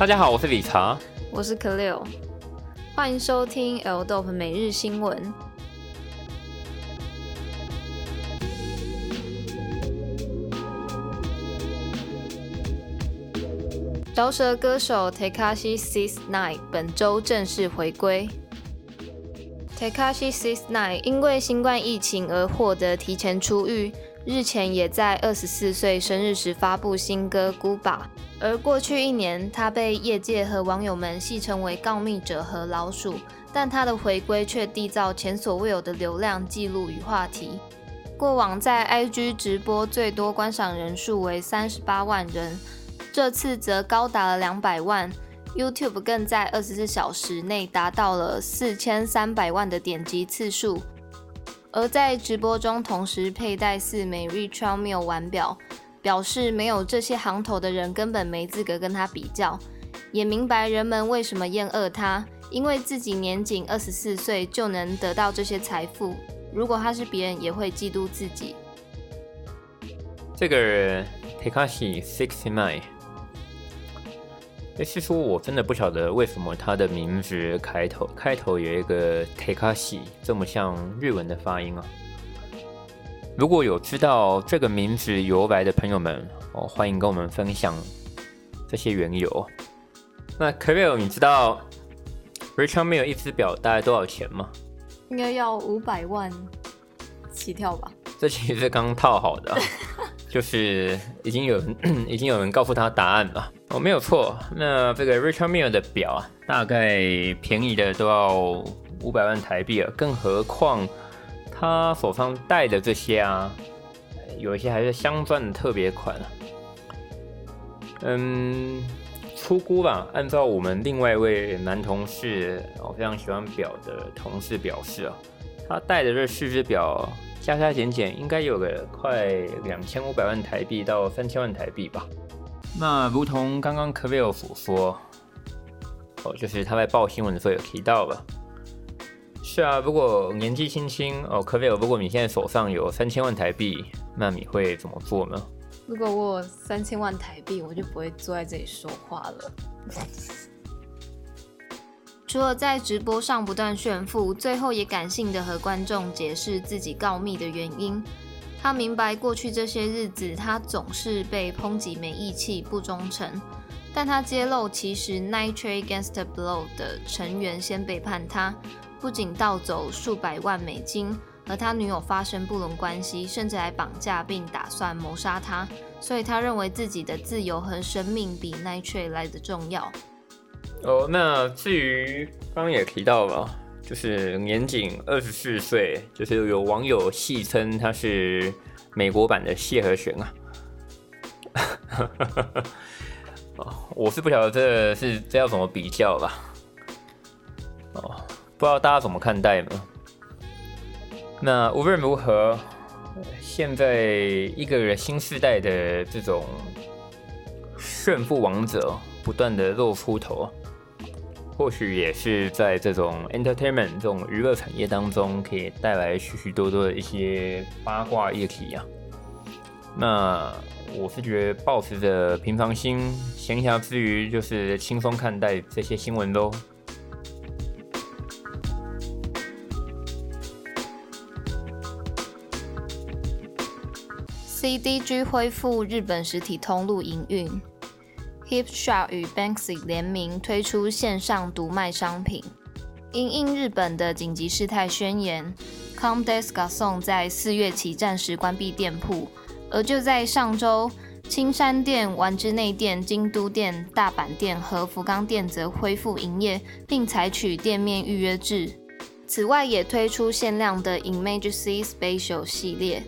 大家好，我是理查，我是 k l e 欢迎收听 L Dope 每日新闻。饶舌歌手 Takashi Six Nine 本周正式回归。Takashi Six Nine 因为新冠疫情而获得提前出狱，日前也在二十四岁生日时发布新歌《Guba》。而过去一年，他被业界和网友们戏称为“告密者”和“老鼠”，但他的回归却缔造前所未有的流量记录与话题。过往在 IG 直播最多观赏人数为三十八万人，这次则高达了两百万。YouTube 更在二十四小时内达到了四千三百万的点击次数，而在直播中同时佩戴四枚 r e c h a r m i l 腕表，表示没有这些行头的人根本没资格跟他比较，也明白人们为什么厌恶他，因为自己年仅二十四岁就能得到这些财富，如果他是别人也会嫉妒自己。这个人 Takashi Sixty Nine。是说，我真的不晓得为什么他的名字开头开头有一个 Takashi，这么像日文的发音啊。如果有知道这个名字由来的朋友们，哦，欢迎跟我们分享这些缘由。那 k a r l 你知道 Richard Mille 一只表大概多少钱吗？应该要五百万起跳吧？这其实是刚套好的。就是已经有人 已经有人告诉他答案了哦，没有错。那这个 Richard Mille 的表啊，大概便宜的都要五百万台币了，更何况他手上戴的这些啊，有一些还是镶钻的特别款。嗯，出估吧，按照我们另外一位男同事我，非常喜欢表的同事表示啊，他戴的这四只表。加加减减应该有个快两千五百万台币到三千万台币吧。那如同刚刚 k v i l 所说，哦，就是他在报新闻的时候有提到了。是啊，如果年纪轻轻哦 k v i l 如果你现在手上有三千万台币，那你会怎么做呢？如果我三千万台币，我就不会坐在这里说话了。除了在直播上不断炫富，最后也感性的和观众解释自己告密的原因。他明白过去这些日子，他总是被抨击没义气、不忠诚。但他揭露，其实 Nitrate Gangster Blow 的成员先背叛他，不仅盗走数百万美金，和他女友发生不伦关系，甚至还绑架并打算谋杀他。所以他认为自己的自由和生命比 Nitrate 来的重要。哦，那至于刚刚也提到了，就是年仅二十四岁，就是有网友戏称他是美国版的谢和弦啊。哦，我是不晓得这是这要怎么比较吧。哦，不知道大家怎么看待呢？那无论如何，现在一个新时代的这种炫富王者不断的露出头。或许也是在这种 entertainment 这种娱乐产业当中，可以带来许许多多的一些八卦议题啊。那我是觉得，保持着平常心，闲暇之余就是轻松看待这些新闻喽。CDG 恢复日本实体通路营运。Hip Shop 与 Banksy 联名推出线上独卖商品，因应日本的紧急事态宣言，Comdesk 送在四月起暂时关闭店铺。而就在上周，青山店、丸之内店、京都店、大阪店和福冈店则恢复营业，并采取店面预约制。此外，也推出限量的 Emergency Special 系列。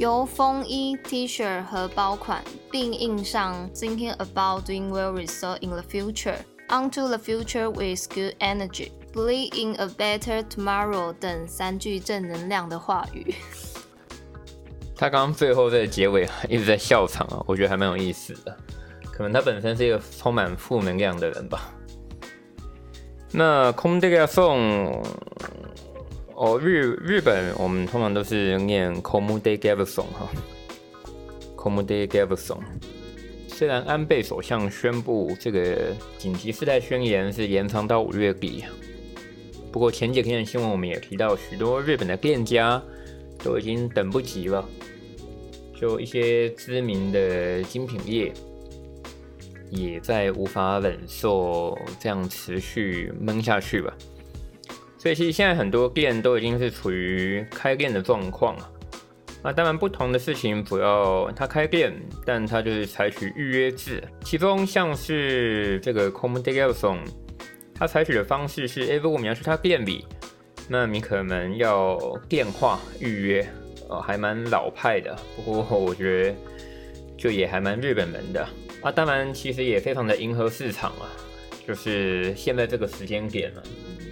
由风衣、T 恤和包款，并印上 "Thinking about doing well result in the future, onto the future with good energy, believe in a better tomorrow" 等三句正能量的话语。他刚刚最后在结尾一直在笑场啊，我觉得还蛮有意思的。可能他本身是一个充满负能量的人吧。那空这个送。哦，日日本我们通常都是念 Komude g a v e s o n 哈，Komude g a v e s o n 虽然安倍首相宣布这个紧急事态宣言是延长到五月底，不过前几天的新闻我们也提到，许多日本的店家都已经等不及了，就一些知名的精品业也在无法忍受这样持续闷下去吧。所以其实现在很多店都已经是处于开店的状况啊。那当然，不同的事情主要它开店，但它就是采取预约制。其中像是这个 Common d e l s o n 它采取的方式是：哎，如果你要去他店里，那你可能要电话预约，哦，还蛮老派的。不过我觉得就也还蛮日本人的。啊，当然其实也非常的迎合市场啊，就是现在这个时间点了。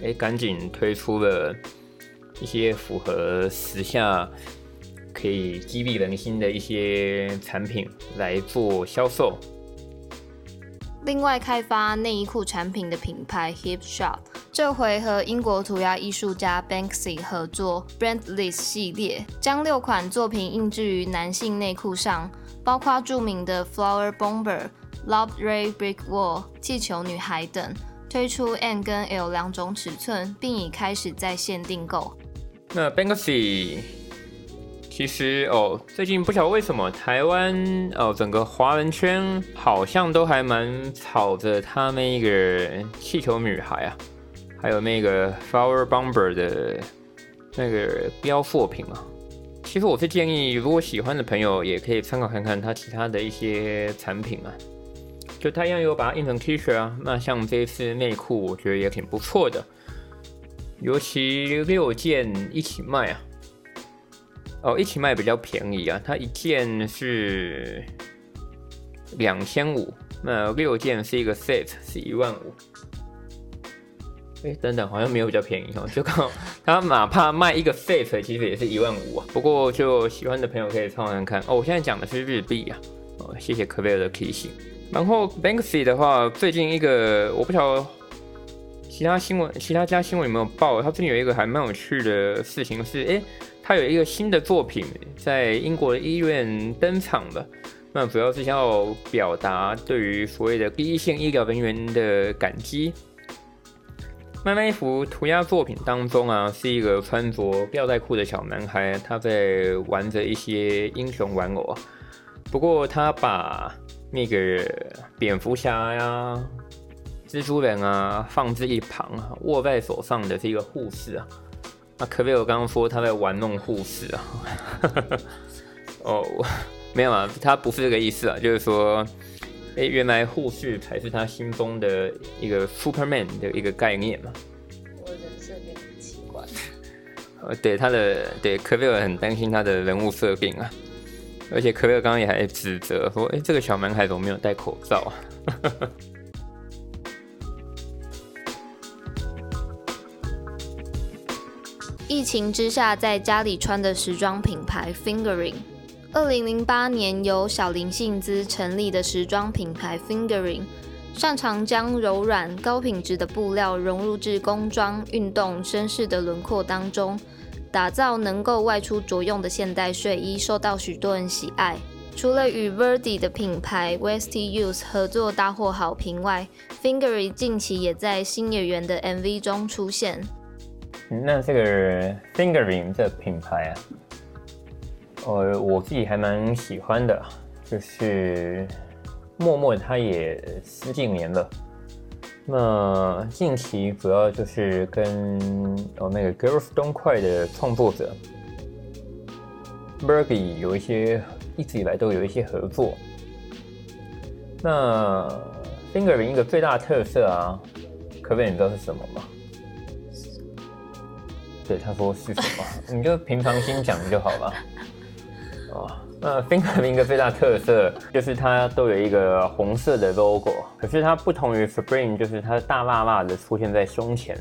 哎，赶紧推出了一些符合时下可以激励人心的一些产品来做销售。另外，开发内衣裤产品的品牌 Hip Shop，这回和英国涂鸦艺术家 Banksy 合作 Brandless 系列，将六款作品印制于男性内裤上，包括著名的 Flower Bomber、Love Ray Brick Wall、气球女孩等。推出 M 跟 L 两种尺寸，并已开始在线订购。那 Banksy 其实哦，最近不晓得为什么台湾哦，整个华人圈好像都还蛮炒着他那个气球女孩啊，还有那个 Flower Bomber 的那个标货品啊。其实我是建议，如果喜欢的朋友也可以参考看看他其他的一些产品啊。就他一样有把它印成 T 恤啊，那像这次内裤，我觉得也挺不错的，尤其六件一起卖啊，哦，一起卖比较便宜啊，它一件是两千五，那六件是一个 set 是一万五，哎，等等，好像没有比较便宜哦，就刚它哪怕卖一个 set，其实也是一万五啊，不过就喜欢的朋友可以参考看。看哦，我现在讲的是日币啊，哦，谢谢科贝尔的提醒。然后 Banksy 的话，最近一个我不晓得其他新闻、其他家新闻有没有报。他最近有一个还蛮有趣的事情是，哎，他有一个新的作品在英国的医院登场了。那主要是要表达对于所谓的第一线医疗人员的感激。那那一幅涂鸦作品当中啊，是一个穿着吊带裤的小男孩，他在玩着一些英雄玩偶。不过他把那个蝙蝠侠呀、蜘蛛人啊，放置一旁啊，握在手上的是一个护士啊。那可贝尔刚刚说他在玩弄护士啊。哦，没有啊，他不是这个意思啊，就是说，哎，原来护士才是他心中的一个 Superman 的一个概念嘛。我人设变很奇怪。呃，对他的，对科贝尔很担心他的人物设定啊。而且可乐刚刚也还指责说：“哎，这个小男孩怎么没有戴口罩啊？” 疫情之下，在家里穿的时装品牌 Fingering，二零零八年由小林幸之成立的时装品牌 Fingering，擅长将柔软高品质的布料融入至工装、运动、绅士的轮廓当中。打造能够外出着用的现代睡衣，受到许多人喜爱。除了与 Verdi 的品牌 Westy Youth 合作大获好评外，Fingery 近期也在新演员的 MV 中出现。那这个 Fingering 这品牌啊，呃，我自己还蛮喜欢的，就是默默他也十几年了。那近期主要就是跟哦那个 Girls Don't Cry 的创作者 Bergie 有一些一直以来都有一些合作。那 Fingering 一个最大的特色啊，可不可以你知道是什么吗？对，他说是什么？你就平常心讲就好了。哦。那 Finger 一个最大特色就是它都有一个红色的 logo，可是它不同于 Supreme，就是它大辣辣的出现在胸前。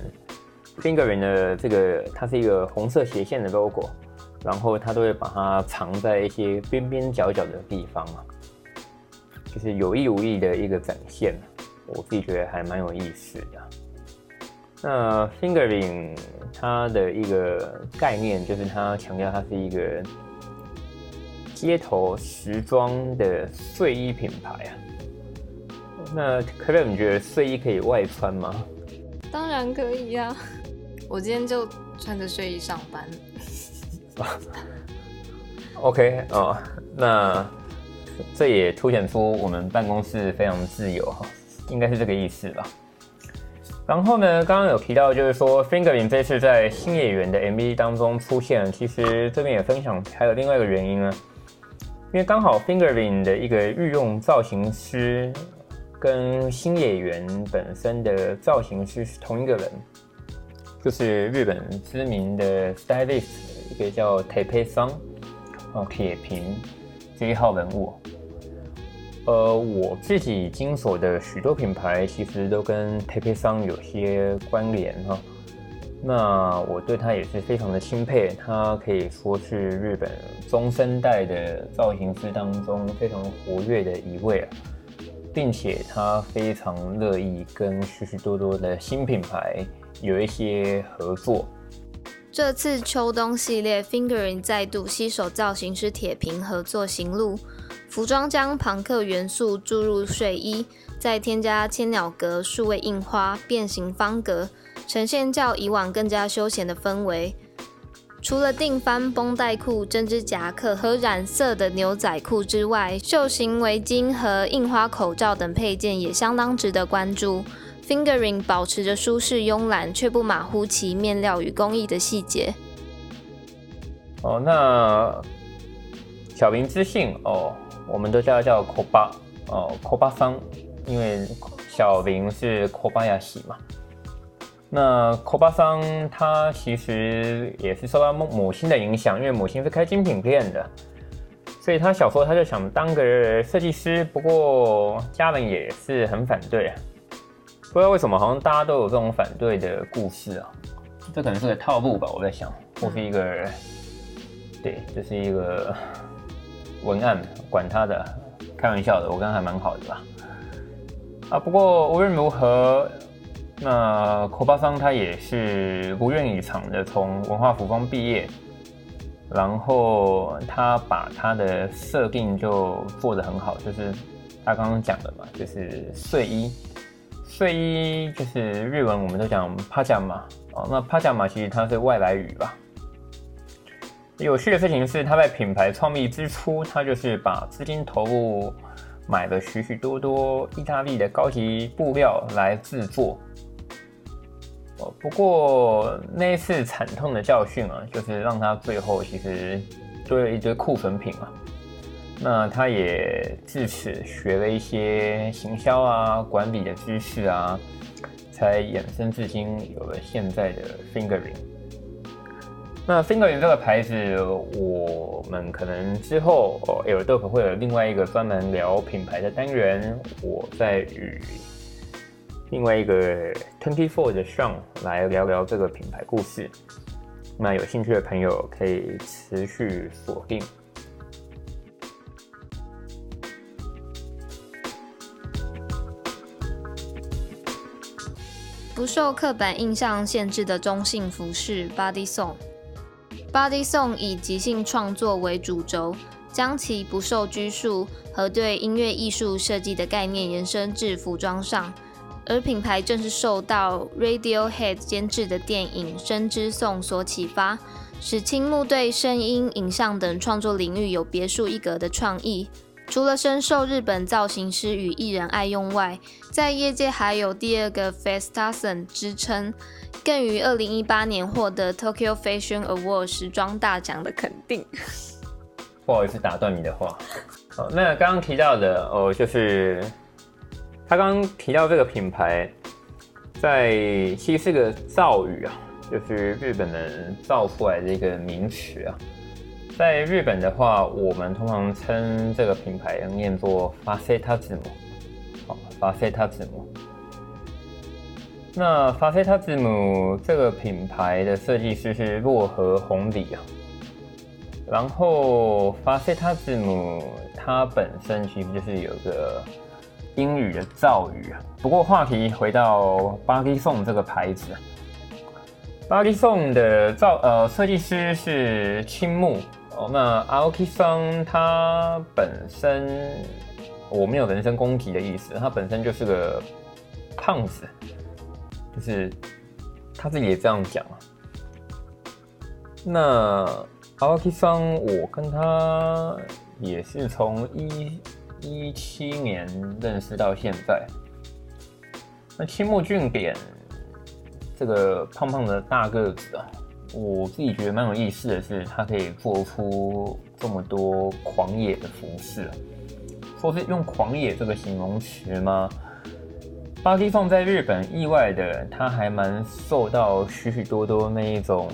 fingering 的这个它是一个红色斜线的 logo，然后它都会把它藏在一些边边角角的地方啊，就是有意无意的一个展现，我自己觉得还蛮有意思的。那 Fingering 它的一个概念就是它强调它是一个。街头时装的睡衣品牌啊，那可乐，你觉得睡衣可以外穿吗？当然可以呀，我今天就穿着睡衣上班。OK 哦，那这也凸显出我们办公室非常自由哈，应该是这个意思吧。然后呢，刚刚有提到就是说，Fingerling 这次在新演员的 MV 当中出现，其实这边也分享还有另外一个原因呢，因为刚好 Fingerling 的一个御用造型师跟新演员本身的造型师是同一个人，就是日本知名的 stylist 一个叫 Tepe 桑。哦，铁平这一号人物，呃，我自己经手的许多品牌其实都跟 t 佩桑有些关联哈。那我对他也是非常的钦佩，他可以说是日本中生代的造型师当中非常活跃的一位啊，并且他非常乐意跟许许多多的新品牌有一些合作。这次秋冬系列，Fingering 再度携手造型师铁平合作行路，服装将朋克元素注入睡衣，再添加千鸟格数位印花、变形方格，呈现较以往更加休闲的氛围。除了定番绷带裤、针织夹克和染色的牛仔裤之外，袖型围巾和印花口罩等配件也相当值得关注。Fingering 保持着舒适慵懒，却不马虎其面料与工艺的细节。哦，那小明知性哦，我们都叫他叫 Koba 哦，Koba 桑，因为小林是 Kobayashi 嘛。那 Koba 桑他其实也是受到母母亲的影响，因为母亲是开精品店的，所以他小时候他就想当个设计师，不过家人也是很反对啊。不知道为什么，好像大家都有这种反对的故事啊。这可能是个套路吧，我在想，或是一个，对，这是一个文案，管他的，开玩笑的，我刚刚还蛮好的吧。啊，不过无论如何，那口巴桑他也是如愿以偿的从文化服装毕业，然后他把他的设定就做得很好，就是他刚刚讲的嘛，就是睡衣。睡衣就是日文，我们都讲帕加马哦。那帕加马其实它是外来语吧。有趣的事情是，他在品牌创立之初，他就是把资金投入买了许许多多意大利的高级布料来制作。哦，不过那一次惨痛的教训啊，就是让他最后其实堆了一堆库存品啊。那他也自此学了一些行销啊、管理的知识啊，才衍生至今有了现在的 Fingering。那 Fingering 这个牌子，我们可能之后哦 a i r d o p 会有另外一个专门聊品牌的单元，我再与另外一个 Twenty Four 的 Sean 来聊聊这个品牌故事。那有兴趣的朋友可以持续锁定。不受刻板印象限制的中性服饰 Body Song。Body Song 以即兴创作为主轴，将其不受拘束和对音乐艺术设计的概念延伸至服装上。而品牌正是受到 Radiohead 监制的电影《生之颂》所启发，使青木对声音、影像等创作领域有别树一格的创意。除了深受日本造型师与艺人爱用外，在业界还有第二个 Festason 之称，更于二零一八年获得 Tokyo Fashion Award 时装大奖的肯定。不好意思打断你的话。好，那刚刚提到的哦，就是他刚刚提到这个品牌，在其实是个造语啊，就是日本人造出来的一个名词啊。在日本的话，我们通常称这个品牌念作法塞塔字母，好，法塞塔字母。那法塞塔字母这个品牌的设计师是洛河红里啊。然后法塞塔字母它本身其实就是有个英语的造语啊。不过话题回到巴黎颂这个牌子，巴黎颂的造呃设计师是青木。哦，那 Aoki s o n g 他本身我没有人身攻击的意思，他本身就是个胖子，就是他自己也这样讲啊。那阿基桑，我跟他也是从一一七年认识到现在。那青木俊典这个胖胖的大个子啊，我自己觉得蛮有意思的是，他可以做出这么多狂野的服饰。说是用狂野这个形容词吗？巴基放在日本，意外的他还蛮受到许许多多那一种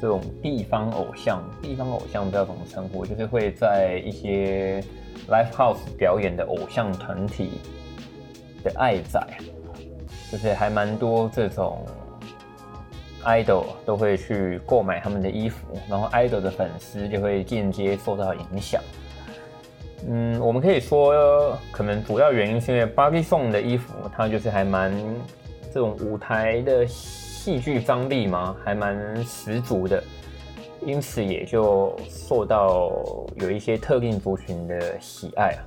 这种地方偶像，地方偶像不知道怎么称呼，就是会在一些 live house 表演的偶像团体的爱仔，就是还蛮多这种 idol 都会去购买他们的衣服，然后 idol 的粉丝就会间接受到影响。嗯，我们可以说，可能主要原因是因为 Bobby Song 的衣服，它就是还蛮这种舞台的戏剧张力吗，还蛮十足的，因此也就受到有一些特定族群的喜爱啊。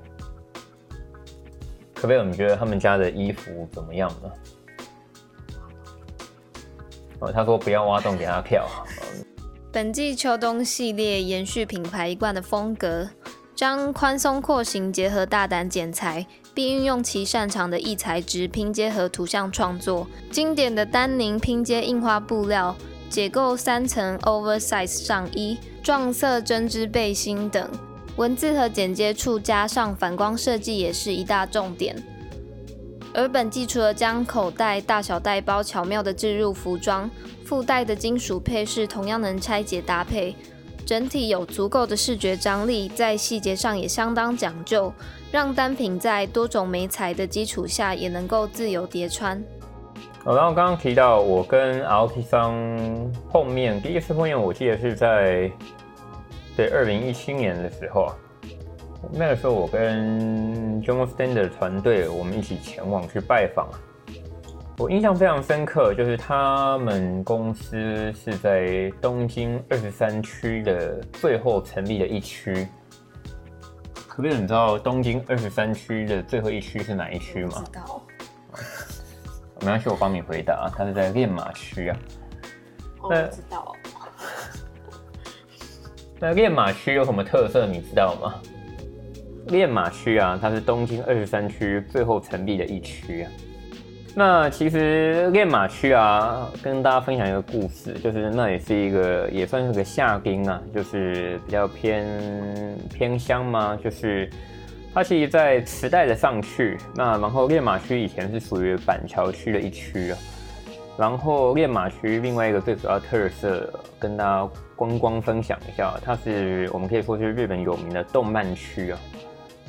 可贝尔，你觉得他们家的衣服怎么样呢？哦，他说不要挖洞给他跳。本季秋冬系列延续品牌一贯的风格。将宽松廓形结合大胆剪裁，并运用其擅长的异材质拼接和图像创作。经典的丹宁拼接印花布料，解构三层 oversize 上衣，撞色针织背心等。文字和剪接处加上反光设计也是一大重点。而本季除了将口袋、大小袋包巧妙的置入服装，附带的金属配饰同样能拆解搭配。整体有足够的视觉张力，在细节上也相当讲究，让单品在多种媒材的基础下也能够自由叠穿。哦，然后刚刚提到我跟 l k 桑碰面，第一次碰面我记得是在对二零一七年的时候啊，那个时候我跟 John Stand 的团队我们一起前往去拜访啊。我印象非常深刻，就是他们公司是在东京二十三区的最后成立的一区。可不可以你知道东京二十三区的最后一区是哪一区吗？知道。没关系，我帮你回答，它是在练马区啊。我知道。那练马区有什么特色？你知道吗？练马区啊，它是东京二十三区最后成立的一区啊。那其实练马区啊，跟大家分享一个故事，就是那也是一个也算是个下町啊，就是比较偏偏乡嘛，就是它其实，在池袋的上去。那然后练马区以前是属于板桥区的一区啊，然后练马区另外一个最主要特色，跟大家观光分享一下，它是我们可以说是日本有名的动漫区啊。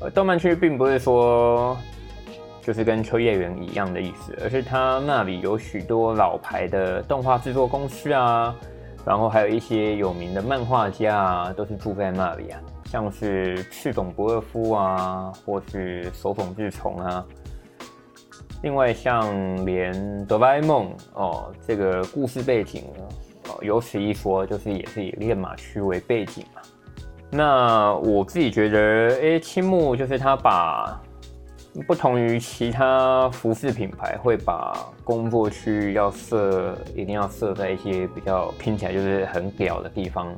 呃，动漫区并不是说。就是跟秋叶原一样的意思，而是它那里有许多老牌的动画制作公司啊，然后还有一些有名的漫画家啊，都是住在那里啊，像是赤冢不二夫啊，或是手冢治虫啊。另外，像连哆啦 A 梦哦，这个故事背景哦，有此一说，就是也是以练马区为背景嘛。那我自己觉得，哎，青木就是他把。不同于其他服饰品牌，会把工作区要设，一定要设在一些比较拼起来就是很屌的地方。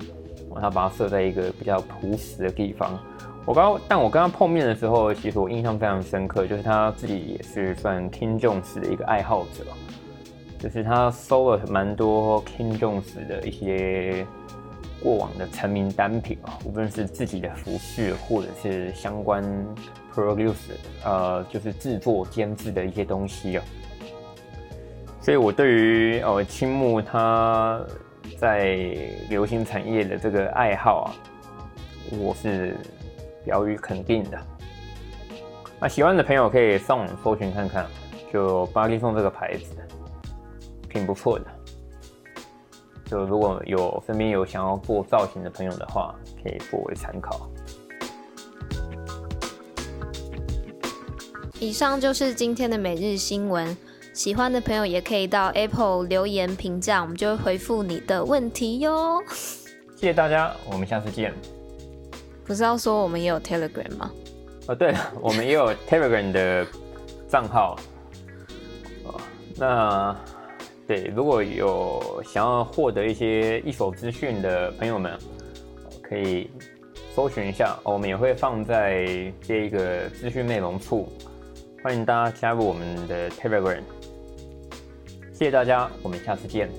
然后把它设在一个比较朴实的地方。我刚，但我跟他碰面的时候，其实我印象非常深刻，就是他自己也是算 King Jones 的一个爱好者，就是他收了蛮多 King Jones 的一些过往的成名单品啊，无论是自己的服饰或者是相关。produce，呃，就是制作监制的一些东西啊，所以我对于呃青木他在流行产业的这个爱好啊，我是表予肯定的。那喜欢的朋友可以上网搜寻看看，就巴黎颂这个牌子，挺不错的。就如果有身边有想要做造型的朋友的话，可以作为参考。以上就是今天的每日新闻，喜欢的朋友也可以到 Apple 留言评价，我们就会回复你的问题哟。谢谢大家，我们下次见。不是要说我们也有 Telegram 吗？哦，对了，我们也有 Telegram 的账号。哦，那对，如果有想要获得一些一手资讯的朋友们，可以搜寻一下，我们也会放在这个资讯内容处，欢迎大家加入我们的 Telegram。谢谢大家，我们下次见。